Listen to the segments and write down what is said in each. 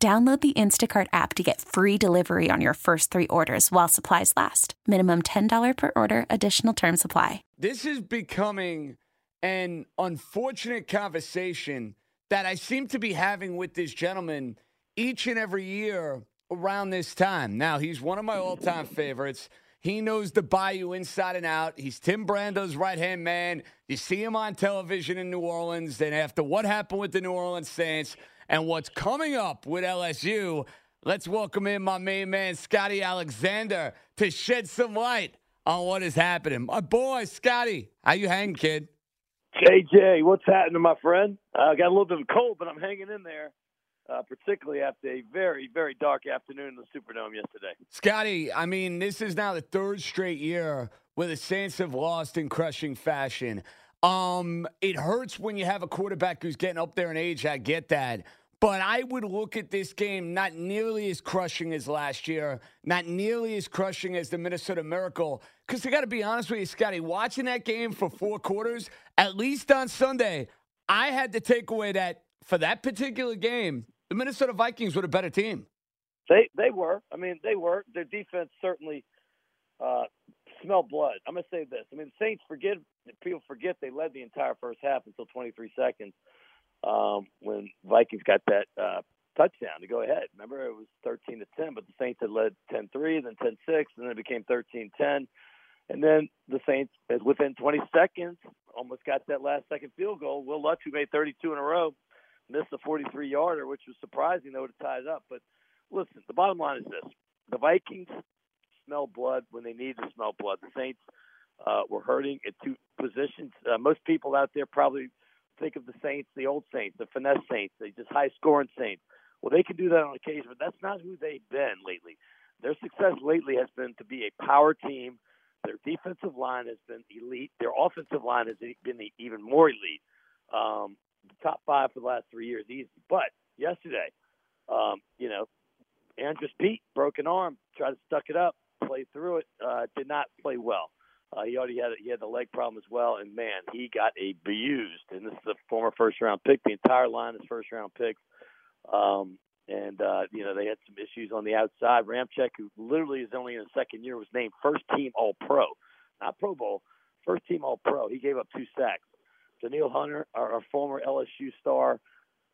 Download the Instacart app to get free delivery on your first three orders while supplies last. Minimum $10 per order, additional term supply. This is becoming an unfortunate conversation that I seem to be having with this gentleman each and every year around this time. Now, he's one of my all time favorites. He knows the bayou inside and out. He's Tim Brando's right hand man. You see him on television in New Orleans. Then, after what happened with the New Orleans Saints, and what's coming up with LSU. Let's welcome in my main man, Scotty Alexander, to shed some light on what is happening. My boy, Scotty, how you hanging, kid? JJ, what's happening, my friend? I uh, got a little bit of cold, but I'm hanging in there. Uh, particularly after a very, very dark afternoon in the Superdome yesterday. Scotty, I mean, this is now the third straight year where the Saints have lost in crushing fashion. Um, it hurts when you have a quarterback who's getting up there in age. I get that. But I would look at this game not nearly as crushing as last year, not nearly as crushing as the Minnesota Miracle. Because I got to be honest with you, Scotty, watching that game for four quarters, at least on Sunday, I had to take away that for that particular game, the Minnesota Vikings were a better team. They they were. I mean, they were. Their defense certainly uh, smelled blood. I'm gonna say this. I mean, Saints forget people forget they led the entire first half until 23 seconds um, when Vikings got that uh, touchdown to go ahead. Remember, it was 13 to 10, but the Saints had led 10-3, then 10-6, and then it became 13-10. And then the Saints, within 20 seconds, almost got that last second field goal. Wil Lutz, who made 32 in a row, missed a 43 yarder, which was surprising. They would have tied it up. But listen, the bottom line is this: the Vikings smell blood when they need to smell blood. The Saints uh, were hurting at two positions. Uh, most people out there probably think of the Saints, the old Saints, the finesse Saints, the just high scoring Saints. Well, they can do that on occasion, but that's not who they've been lately. Their success lately has been to be a power team. Their defensive line has been elite. Their offensive line has been even more elite. Um, top five for the last three years, easy. But yesterday, um, you know, Andrus Peat, broken arm, tried to stuck it up, play through it, uh, did not play well. Uh, he already had he had the leg problem as well, and man, he got abused. And this is a former first round pick. The entire line is first round picks. Um, and uh, you know they had some issues on the outside. Ramczyk, who literally is only in his second year, was named first team All Pro, not Pro Bowl, first team All Pro. He gave up two sacks. Danielle Hunter, our, our former LSU star,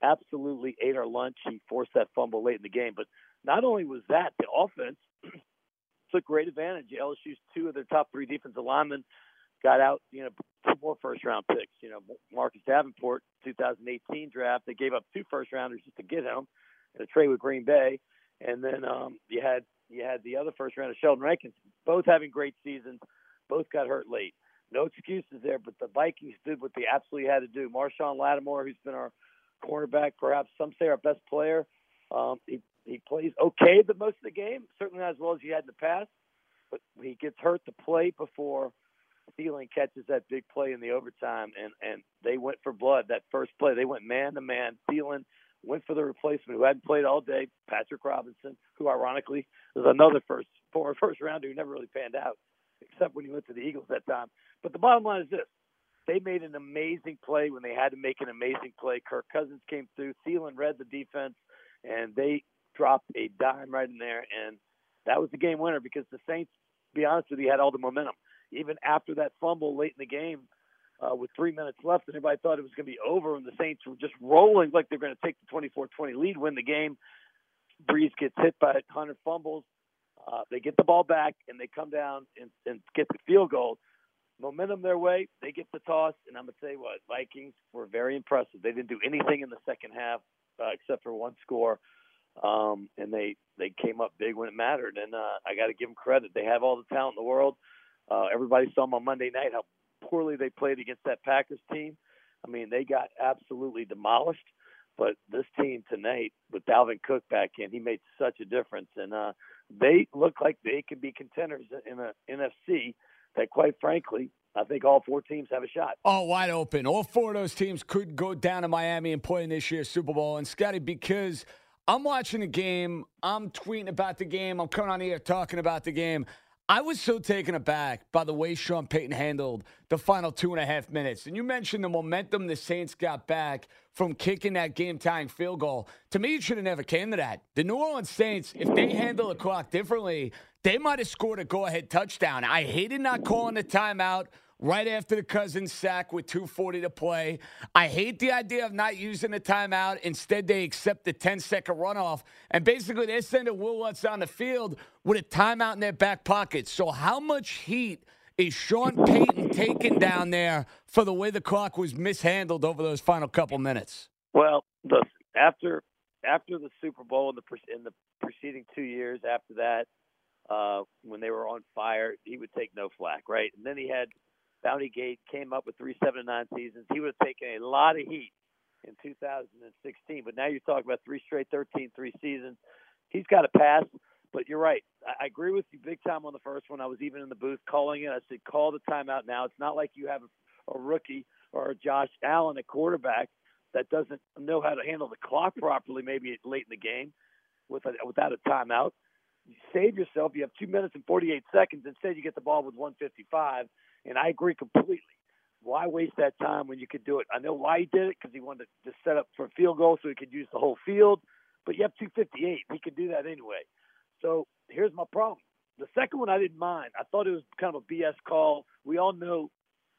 absolutely ate our lunch. He forced that fumble late in the game. But not only was that, the offense took great advantage. LSU's two of their top three defensive linemen got out, you know, two more first round picks. You know, Marcus Davenport, 2018 draft, they gave up two first rounders just to get him in a trade with Green Bay, and then um, you had you had the other first rounder, Sheldon Rankins, both having great seasons, both got hurt late. No excuses there, but the Vikings did what they absolutely had to do. Marshon Lattimore, who's been our cornerback, perhaps some say our best player, um, he he plays okay the most of the game, certainly not as well as he had in the past, but he gets hurt to play before Thielen catches that big play in the overtime, and and they went for blood that first play. They went man to man. Thielen went for the replacement who hadn't played all day, Patrick Robinson, who ironically was another first former first rounder who never really panned out, except when he went to the Eagles that time. But the bottom line is this: they made an amazing play when they had to make an amazing play. Kirk Cousins came through. Thielen read the defense, and they dropped a dime right in there, and that was the game winner because the Saints, to be honest with you, had all the momentum. Even after that fumble late in the game, uh, with three minutes left, and everybody thought it was going to be over, and the Saints were just rolling like they're going to take the 24-20 lead, win the game. Brees gets hit by 100 fumbles. Uh, they get the ball back, and they come down and, and get the field goal. Momentum their way. They get the toss, and I'm going to you what, Vikings were very impressive. They didn't do anything in the second half uh, except for one score um, and they they came up big when it mattered. And uh, I got to give them credit; they have all the talent in the world. Uh, everybody saw them on Monday night how poorly they played against that Packers team. I mean, they got absolutely demolished. But this team tonight, with Dalvin Cook back in, he made such a difference, and uh, they look like they could be contenders in a NFC that, quite frankly, I think all four teams have a shot. Oh, wide open. All four of those teams could go down to Miami and play in this year's Super Bowl. And Scotty, because I'm watching the game, I'm tweeting about the game, I'm coming on here talking about the game. I was so taken aback by the way Sean Payton handled the final two and a half minutes. And you mentioned the momentum the Saints got back from kicking that game tying field goal. To me, it should have never came to that. The New Orleans Saints, if they handle the clock differently, they might have scored a go ahead touchdown. I hated not calling the timeout right after the Cousins sack with 240 to play. I hate the idea of not using the timeout. Instead, they accept the 10 second runoff. And basically, they send a Wil Lutz on the field with a timeout in their back pocket. So, how much heat is Sean Payton taking down there for the way the clock was mishandled over those final couple minutes? Well, the, after after the Super Bowl in the in the preceding two years after that, uh, when they were on fire, he would take no flack, right? And then he had Bounty Gate came up with three seven and nine seasons. He have taken a lot of heat in 2016. But now you're talking about three straight 13 three seasons. He's got a pass. But you're right. I agree with you big time on the first one. I was even in the booth calling it. I said, call the timeout now. It's not like you have a, a rookie or a Josh Allen, a quarterback that doesn't know how to handle the clock properly, maybe late in the game with a, without a timeout. You save yourself. You have two minutes and 48 seconds. Instead, you get the ball with 155 and I agree completely. Why waste that time when you could do it? I know why he did it because he wanted to set up for a field goal so he could use the whole field. But you have 258. He could do that anyway. So here's my problem. The second one I didn't mind. I thought it was kind of a BS call. We all know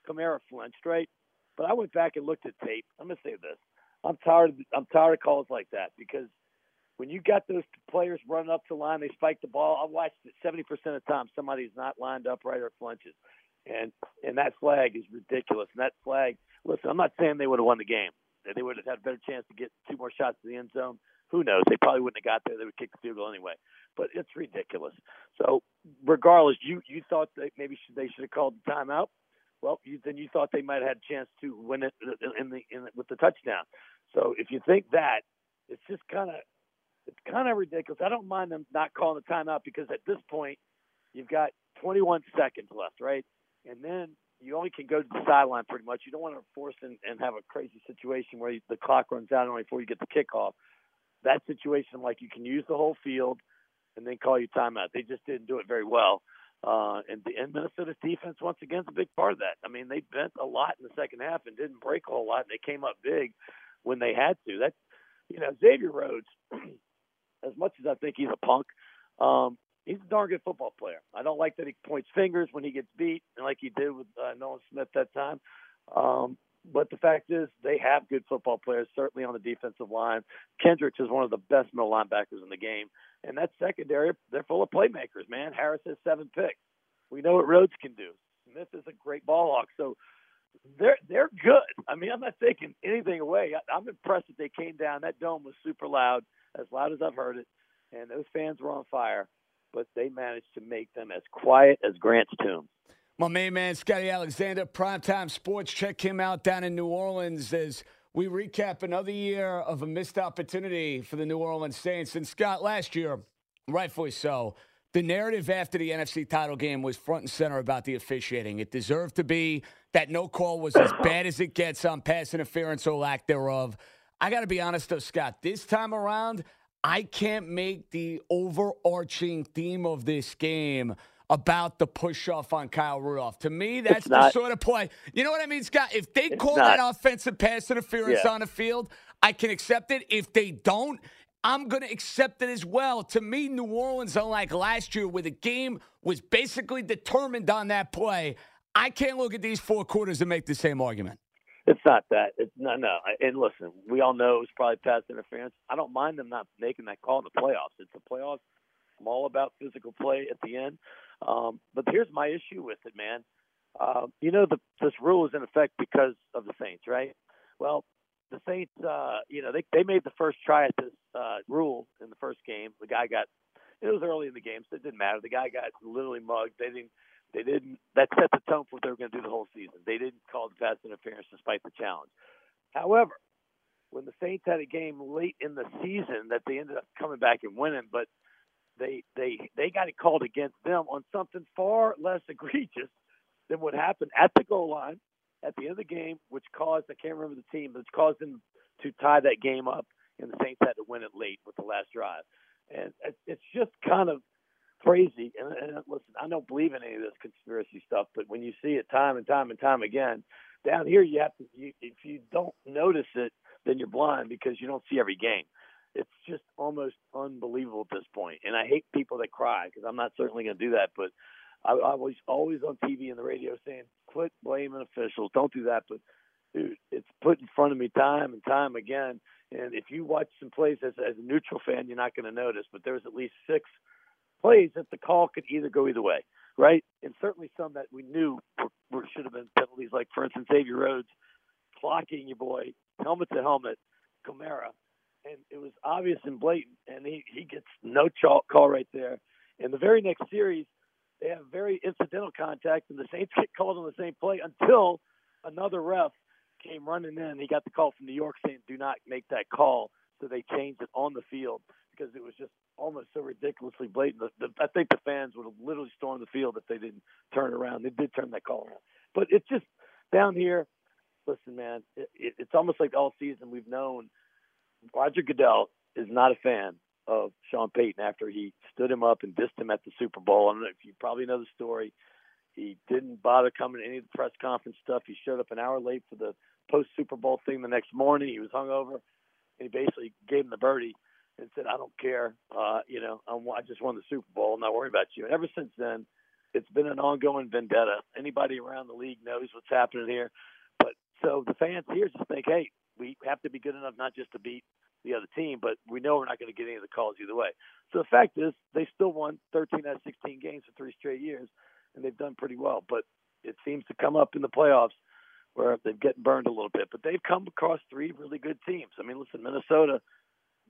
Kamara flinched, right? But I went back and looked at tape. I'm gonna say this. I'm tired. Of, I'm tired of calls like that because when you got those players running up to line, they spike the ball. I watched it 70% of the time. Somebody's not lined up right or flinches and and that flag is ridiculous. And that flag, listen, I'm not saying they would have won the game. They would have had a better chance to get two more shots to the end zone. Who knows? They probably wouldn't have got there. They would kick the field goal anyway. But it's ridiculous. So regardless, you you thought that maybe they should have called the timeout. Well, you, then you thought they might have had a chance to win it uh, in the in the, with the touchdown. So if you think that, it's just kind of it's kind of ridiculous. I don't mind them not calling the timeout because at this point you've got 21 seconds left, right? and then you only can go to the sideline pretty much. You don't want to force and, and have a crazy situation where you, the clock runs out only before you get the kickoff. That situation, like you can use the whole field and then call your timeout. They just didn't do it very well. Uh, and, the, and Minnesota's defense, once again, is a big part of that. I mean, they bent a lot in the second half and didn't break a whole lot, and they came up big when they had to. That, you know, Xavier Rhodes, as much as I think he's a punk, um, he's a darn good football player. I don't like that he points fingers when he gets beat, like he did with uh, Nolan Smith that time. Um, but the fact is, they have good football players, certainly on the defensive line. Kendricks is one of the best middle linebackers in the game. And that secondary, they're full of playmakers, man. Harris has seven picks. We know what Rhodes can do. Smith is a great ball hawk. So they're they're good. I mean, I'm not taking anything away. I, I'm impressed that they came down. That dome was super loud, as loud as I've heard it, and those fans were on fire but they managed to make them as quiet as Grant's tomb. My main man, Scotty Alexander, Primetime Sports. Check him out down in New Orleans as we recap another year of a missed opportunity for the New Orleans Saints. And Scott, last year, rightfully so, the narrative after the NFC title game was front and center about the officiating. It deserved to be that no call was as bad as it gets on pass interference or lack thereof. I got to be honest, though, Scott, this time around, I can't make the overarching theme of this game about the push off on Kyle Rudolph. To me, that's the sort of play. You know what I mean, Scott? If they call not. that offensive pass interference yeah. on the field, I can accept it. If they don't, I'm going to accept it as well. To me, New Orleans, unlike last year, where the game was basically determined on that play, I can't look at these four quarters and make the same argument. It's not that. It's no, no. And listen, we all know it was probably pass interference. I don't mind them not making that call in the playoffs. It's the playoffs. I'm all about physical play at the end. Um, but here's my issue with it, man. Uh, you know, the, this rule is in effect because of the Saints, right? Well, the Saints, uh, you know, they they made the first try at this uh, rule in the first game. The guy got. It was early in the game, so it didn't matter. The guy got literally mugged. They didn't they didn't. That set the tone for what they were going to do the whole season. They didn't call the pass interference despite the challenge. However, when the Saints had a game late in the season that they ended up coming back and winning, but they they they got it called against them on something far less egregious than what happened at the goal line at the end of the game, which caused I can't remember the team, but it's caused them to tie that game up, and the Saints had to win it late with the last drive. And it's just kind of crazy. And, and listen, I don't believe in any of this conspiracy stuff, but when you see it time and time and time again, down here you have to. You, if you don't notice it, then you're blind because you don't see every game. It's just almost unbelievable at this point. And I hate people that cry because I'm not certainly going to do that. But I, I was always on TV and the radio saying, "Quit blaming officials. Don't do that." But dude, it's put in front of me time and time again. And if you watch some plays as, as a neutral fan, you're not going to notice. But there's at least six plays that the call could either go either way, right? And certainly some that we knew were, were, should have been penalties, like for instance Xavier Rhodes clocking your boy helmet to helmet, Kamara, and it was obvious and blatant, and he he gets no chalk call right there. In the very next series, they have very incidental contact, and the Saints get called on the same play until another ref came running in. He got the call from New York saying, "Do not make that call." So they changed it on the field because it was just almost so ridiculously blatant. The, the, I think the fans would have literally stormed the field if they didn't turn around. They did turn that call around, but it's just down here. Listen, man, it, it, it's almost like all season we've known Roger Goodell is not a fan of Sean Payton after he stood him up and dissed him at the Super Bowl. I don't know if you probably know the story. He didn't bother coming to any of the press conference stuff. He showed up an hour late for the post Super Bowl thing the next morning. He was hungover, and he basically gave him the birdie and said, "I don't care. Uh, you know, I'm, I just won the Super Bowl. I'm not worried about you." And ever since then, it's been an ongoing vendetta. Anybody around the league knows what's happening here. But so the fans here just think, "Hey, we have to be good enough not just to beat the other team, but we know we're not going to get any of the calls either way." So the fact is, they still won 13 out of 16 games for three straight years, and they've done pretty well. But it seems to come up in the playoffs where they've getting burned a little bit. But they've come across three really good teams. I mean, listen, Minnesota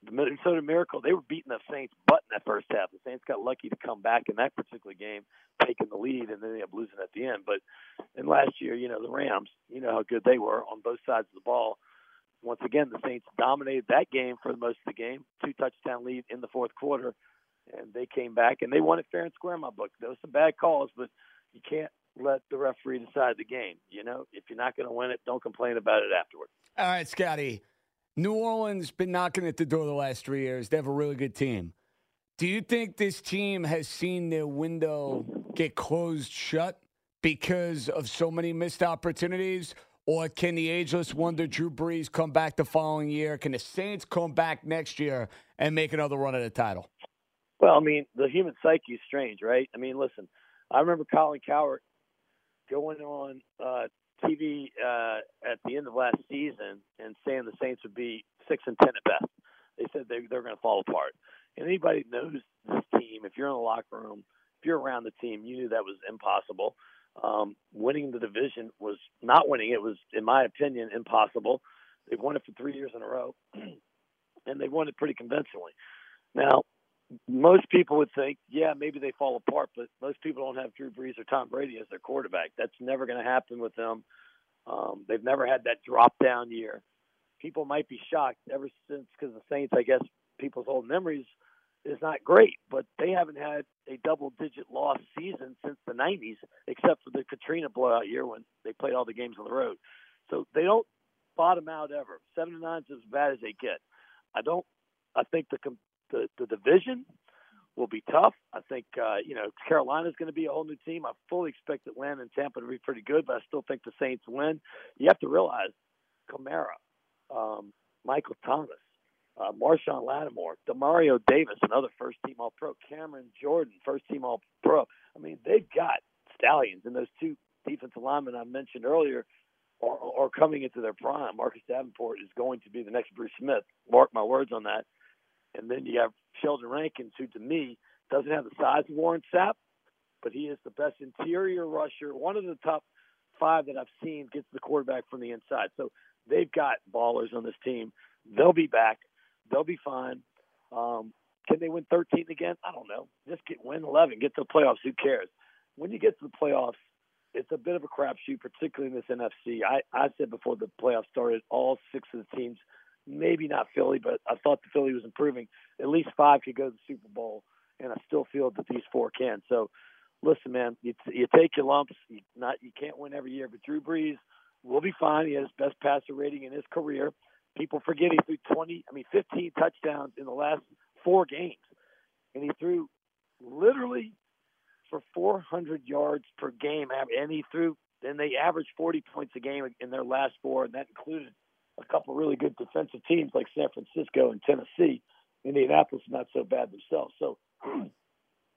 the Minnesota Miracle, they were beating the Saints butt in that first half. The Saints got lucky to come back in that particular game, taking the lead, and then they ended up losing at the end. But in last year, you know, the Rams, you know how good they were on both sides of the ball. Once again, the Saints dominated that game for the most of the game, two touchdown lead in the fourth quarter, and they came back and they won it fair and square in my book. There was some bad calls, but you can't let the referee decide the game. You know, if you're not going to win it, don't complain about it afterwards. All right, Scotty. New Orleans been knocking at the door the last three years. They have a really good team. Do you think this team has seen their window get closed shut because of so many missed opportunities? Or can the ageless wonder Drew Brees come back the following year? Can the Saints come back next year and make another run at the title? Well, I mean, the human psyche is strange, right? I mean, listen, I remember Colin Cowherd going on uh, TV uh, at the end of last season and saying the Saints would be six and ten at best. They said they they're going to fall apart. And anybody knows this team, if you're in the locker room, if you're around the team, you knew that was impossible. Um, winning the division was not winning; it was, in my opinion, impossible. They've won it for three years in a row, and they've won it pretty convincingly. Now, most people would think, yeah, maybe they fall apart, but most people don't have Drew Brees or Tom Brady as their quarterback. That's never going to happen with them. Um, they've never had that drop down year. People might be shocked ever since because the Saints, I guess, people's old memories is not great, but they haven't had a double digit loss season since the 90s, except for the Katrina blowout year when they played all the games on the road. So they don't bottom out ever. Seven to nine is as bad as they get. I don't. I think the the, the division will be tough. I think uh, you know Carolina's going to be a whole new team. I fully expect Atlanta and Tampa to be pretty good, but I still think the Saints win. You have to realize Kamara, um, Michael Thomas, uh, Marshon Lattimore, Demario Davis, another first team All Pro, Cameron Jordan, first team All Pro. I mean, they've got stallions, and those two defensive linemen I mentioned earlier are, are coming into their prime. Marcus Davenport is going to be the next Bruce Smith. Mark my words on that. And then you have Sheldon Rankins, who to me doesn't have the size of Warren Sapp, but he is the best interior rusher, one of the top five that I've seen gets the quarterback from the inside. So they've got ballers on this team. They'll be back. They'll be fine. Um, can they win 13 again? I don't know. Just get win 11, get to the playoffs. Who cares? When you get to the playoffs, it's a bit of a crapshoot, particularly in this NFC. I, I said before the playoffs started, all six of the teams maybe not Philly, but I thought the Philly was improving. At least five could go to the Super Bowl, and I still feel that these four can. So, listen, man, you, you take your lumps. You not you can't win every year, but Drew Brees will be fine. He has best passer rating in his career. People forget he threw 20, I mean, 15 touchdowns in the last four games, and he threw literally for 400 yards per game, and he threw and they averaged 40 points a game in their last four, and that included a couple really good defensive teams like San Francisco and Tennessee. Indianapolis not so bad themselves. So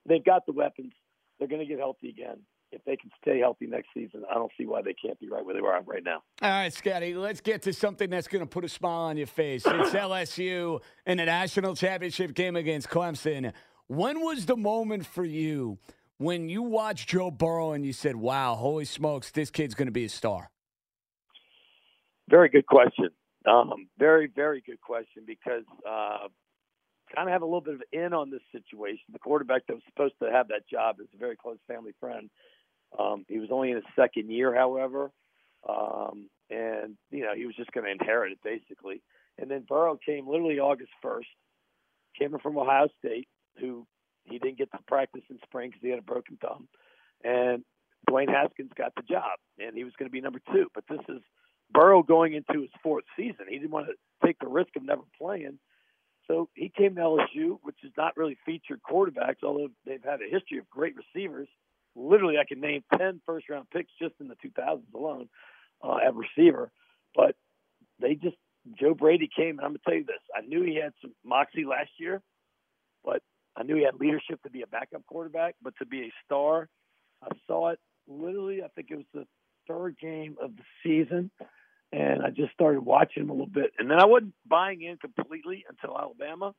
they've got the weapons. They're going to get healthy again. If they can stay healthy next season, I don't see why they can't be right where they are right now. All right, Scotty, let's get to something that's going to put a smile on your face. It's LSU in a national championship game against Clemson. When was the moment for you when you watched Joe Burrow and you said, wow, holy smokes, this kid's going to be a star? Very good question. Um, very, very good question because uh, kind of have a little bit of in on this situation. The quarterback that was supposed to have that job is a very close family friend. Um, he was only in his second year, however, um, and you know he was just going to inherit it basically. And then Burrow came literally August first, came in from Ohio State, who he didn't get to practice in spring because he had a broken thumb, and Dwayne Haskins got the job, and he was going to be number two. But this is Burrow going into his fourth season. He didn't want to take the risk of never playing. So he came to LSU, which is not really featured quarterbacks, although they've had a history of great receivers. Literally, I can name 10 first round picks just in the 2000s alone uh, at receiver. But they just, Joe Brady came, and I'm going to tell you this I knew he had some moxie last year, but I knew he had leadership to be a backup quarterback, but to be a star, I saw it literally, I think it was the third game of the season just started watching him a little bit. And then I wasn't buying in completely until Alabama,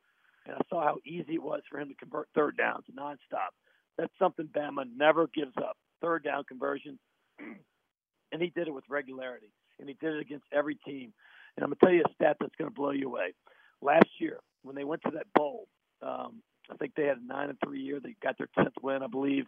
and I saw how easy it was for him to convert third downs nonstop. That's something Bama never gives up. Third down conversion, and he did it with regularity, and he did it against every team. And I'm gonna tell you a stat that's gonna blow you away. Last year, when they went to that bowl, um, I think they had a nine and three year. They got their tenth win, I believe,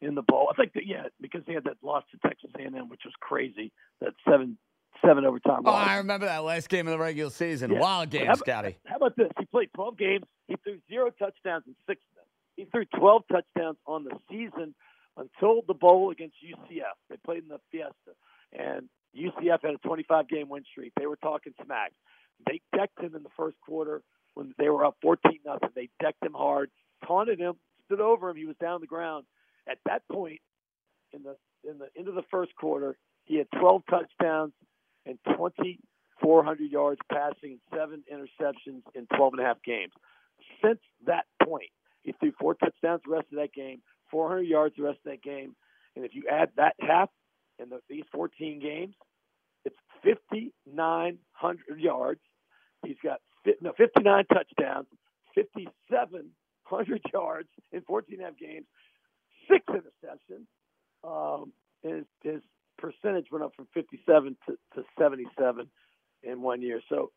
in the bowl. I think that yeah, because they had that loss to Texas A&M, which was crazy. That seven seven overtime. Oh, I remember that last game of the regular season. Yeah. Wild game, how, Scotty. How about this? He played 12 games. He threw zero touchdowns in six of them. He threw 12 touchdowns on the season until the bowl against UCF. They played in the Fiesta, and UCF had a 25 game win streak. They were talking smack. They decked him in the first quarter when they were up 14 nothing. They decked him hard, taunted him, stood over him. He was down the ground. At that point, in the in the end of the first quarter, he had 12 touchdowns and 2,400 yards passing and seven interceptions in 12 and a half games. Since that point, he threw four touchdowns the rest of that game, 400 yards the rest of that game. And if you add that half in the, these 14 games, it's 5,900 yards. He's got no, 59 touchdowns, 5,700 yards in 14 and a half games, six interceptions. Um, his, his percentage went up from 57 to, to 77 in one year. So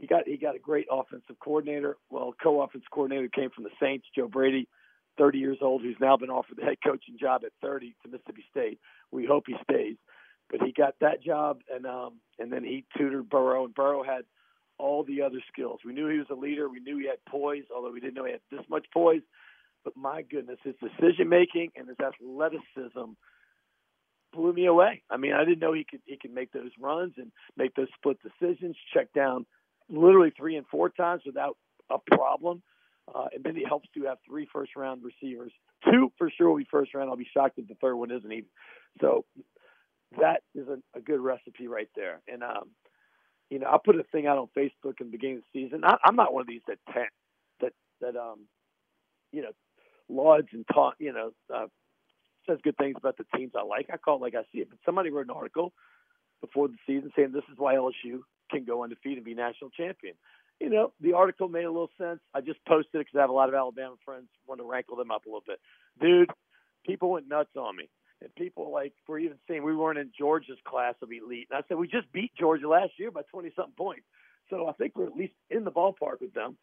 he got he got a great offensive coordinator. Well, co-offense coordinator came from the Saints, Joe Brady, 30 years old, who's now been offered the head coaching job at 30 to Mississippi State. We hope he stays, but he got that job, and um, and then he tutored Burrow, and Burrow had all the other skills. We knew he was a leader. We knew he had poise, although we didn't know he had this much poise. But my goodness, his decision making and his athleticism blew me away. I mean, I didn't know he could he could make those runs and make those split decisions, check down literally three and four times without a problem. Uh, and then it helps to have three first round receivers. Two for sure will be first round. I'll be shocked if the third one isn't even. So that is a, a good recipe right there. And um, you know, I put a thing out on Facebook in the beginning of the season. I, I'm not one of these that that that um, you know, lauds and taunt, you know, uh, says good things about the teams I like. I call it like I see it. But somebody wrote an article before the season saying this is why LSU can go undefeated and be national champion. You know, the article made a little sense. I just posted it because I have a lot of Alabama friends. Want to rankle them up a little bit, dude. People went nuts on me, and people like were even saying we weren't in Georgia's class of elite. And I said we just beat Georgia last year by twenty something points. So I think we're at least in the ballpark with them.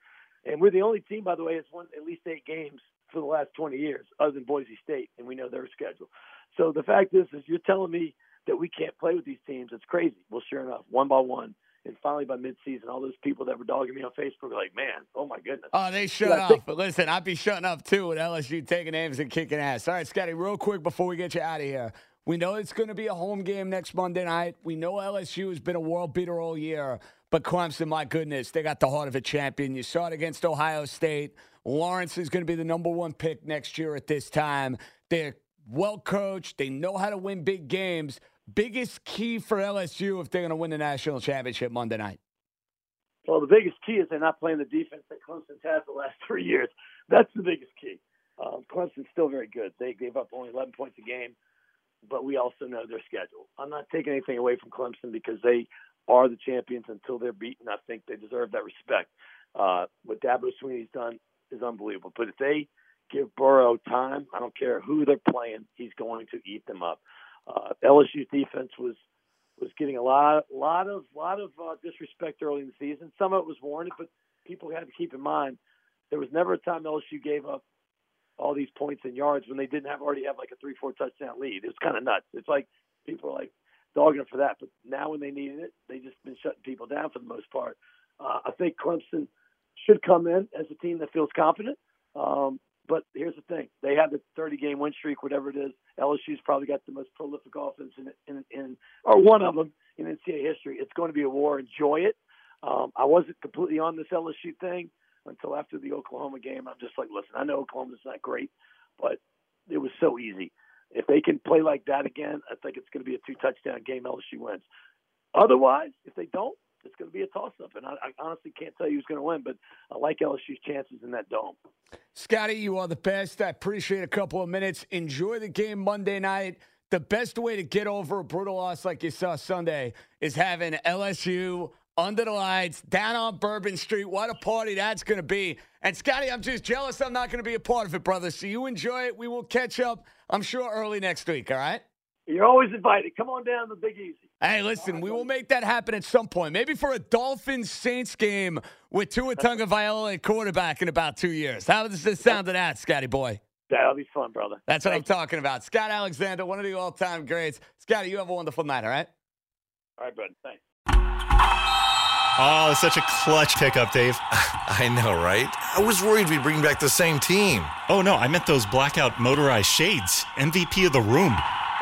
And we're the only team, by the way, that's won at least eight games for the last 20 years, other than Boise State, and we know their schedule. So the fact is, is you're telling me that we can't play with these teams. It's crazy. Well, sure enough, one by one, And finally, by midseason, all those people that were dogging me on Facebook were like, "Man, oh my goodness." Oh, they shut up. think- But listen, I'd be shutting up too with LSU taking names and kicking ass. All right, Scotty, real quick before we get you out of here. We know it's going to be a home game next Monday night. We know LSU has been a world beater all year, but Clemson, my goodness, they got the heart of a champion. You saw it against Ohio State. Lawrence is going to be the number one pick next year at this time. They're well coached. They know how to win big games. Biggest key for LSU if they're going to win the national championship Monday night. Well, the biggest key is they're not playing the defense that Clemson's had the last three years. That's the biggest key. Um, Clemson's still very good. They gave up only 11 points a game, but we also know their schedule. I'm not taking anything away from Clemson because they are the champions until they're beaten. I think they deserve that respect. Uh, what Dabo Swinney's done is unbelievable. But if they give Burrow time, I don't care who they're playing, he's going to eat them up. Uh, LSU's defense was was getting a lot, lot of, lot of uh, disrespect early in the season. Some of it was warranted, but people had to keep in mind there was never a time LSU gave up all these points and yards when they didn't have already have like a three, four touchdown lead. It was kind of nuts. It's like people are like dogging for that, but now when they needed it, they just been shutting people down for the most part. Uh, I think Clemson should come in as a team that feels confident. Um, but here's the thing: they have the 30 game win streak, whatever it is. LSU's probably got the most prolific offense in, in, in or one of them in NCAA history. It's going to be a war. Enjoy it. Um, I wasn't completely on this LSU thing until after the Oklahoma game. I'm just like, listen, I know Oklahoma's not great, but it was so easy. If they can play like that again, I think it's going to be a two touchdown game. LSU wins. Otherwise, if they don't, it's going to be a toss up. And I, I honestly can't tell you who's going to win, but I like LSU's chances in that dome. Scotty, you are the best. I appreciate a couple of minutes. Enjoy the game Monday night. The best way to get over a brutal loss like you saw Sunday is having LSU under the lights down on Bourbon Street. What a party that's going to be. And Scotty, I'm just jealous I'm not going to be a part of it, brother. So you enjoy it. We will catch up, I'm sure, early next week, all right? You're always invited. Come on down to Big Easy. Hey, listen, we will make that happen at some point. Maybe for a Dolphins Saints game with Tua Tagovailoa at quarterback in about two years. How does this sound to that, Scotty boy? That'll be fun, brother. That's what Thank I'm talking about. Scott Alexander, one of the all-time greats. Scotty, you have a wonderful night, all right? All right, bud. Thanks. Oh, such a clutch pickup, Dave. I know, right? I was worried we'd bring back the same team. Oh, no, I meant those blackout motorized shades. MVP of the room.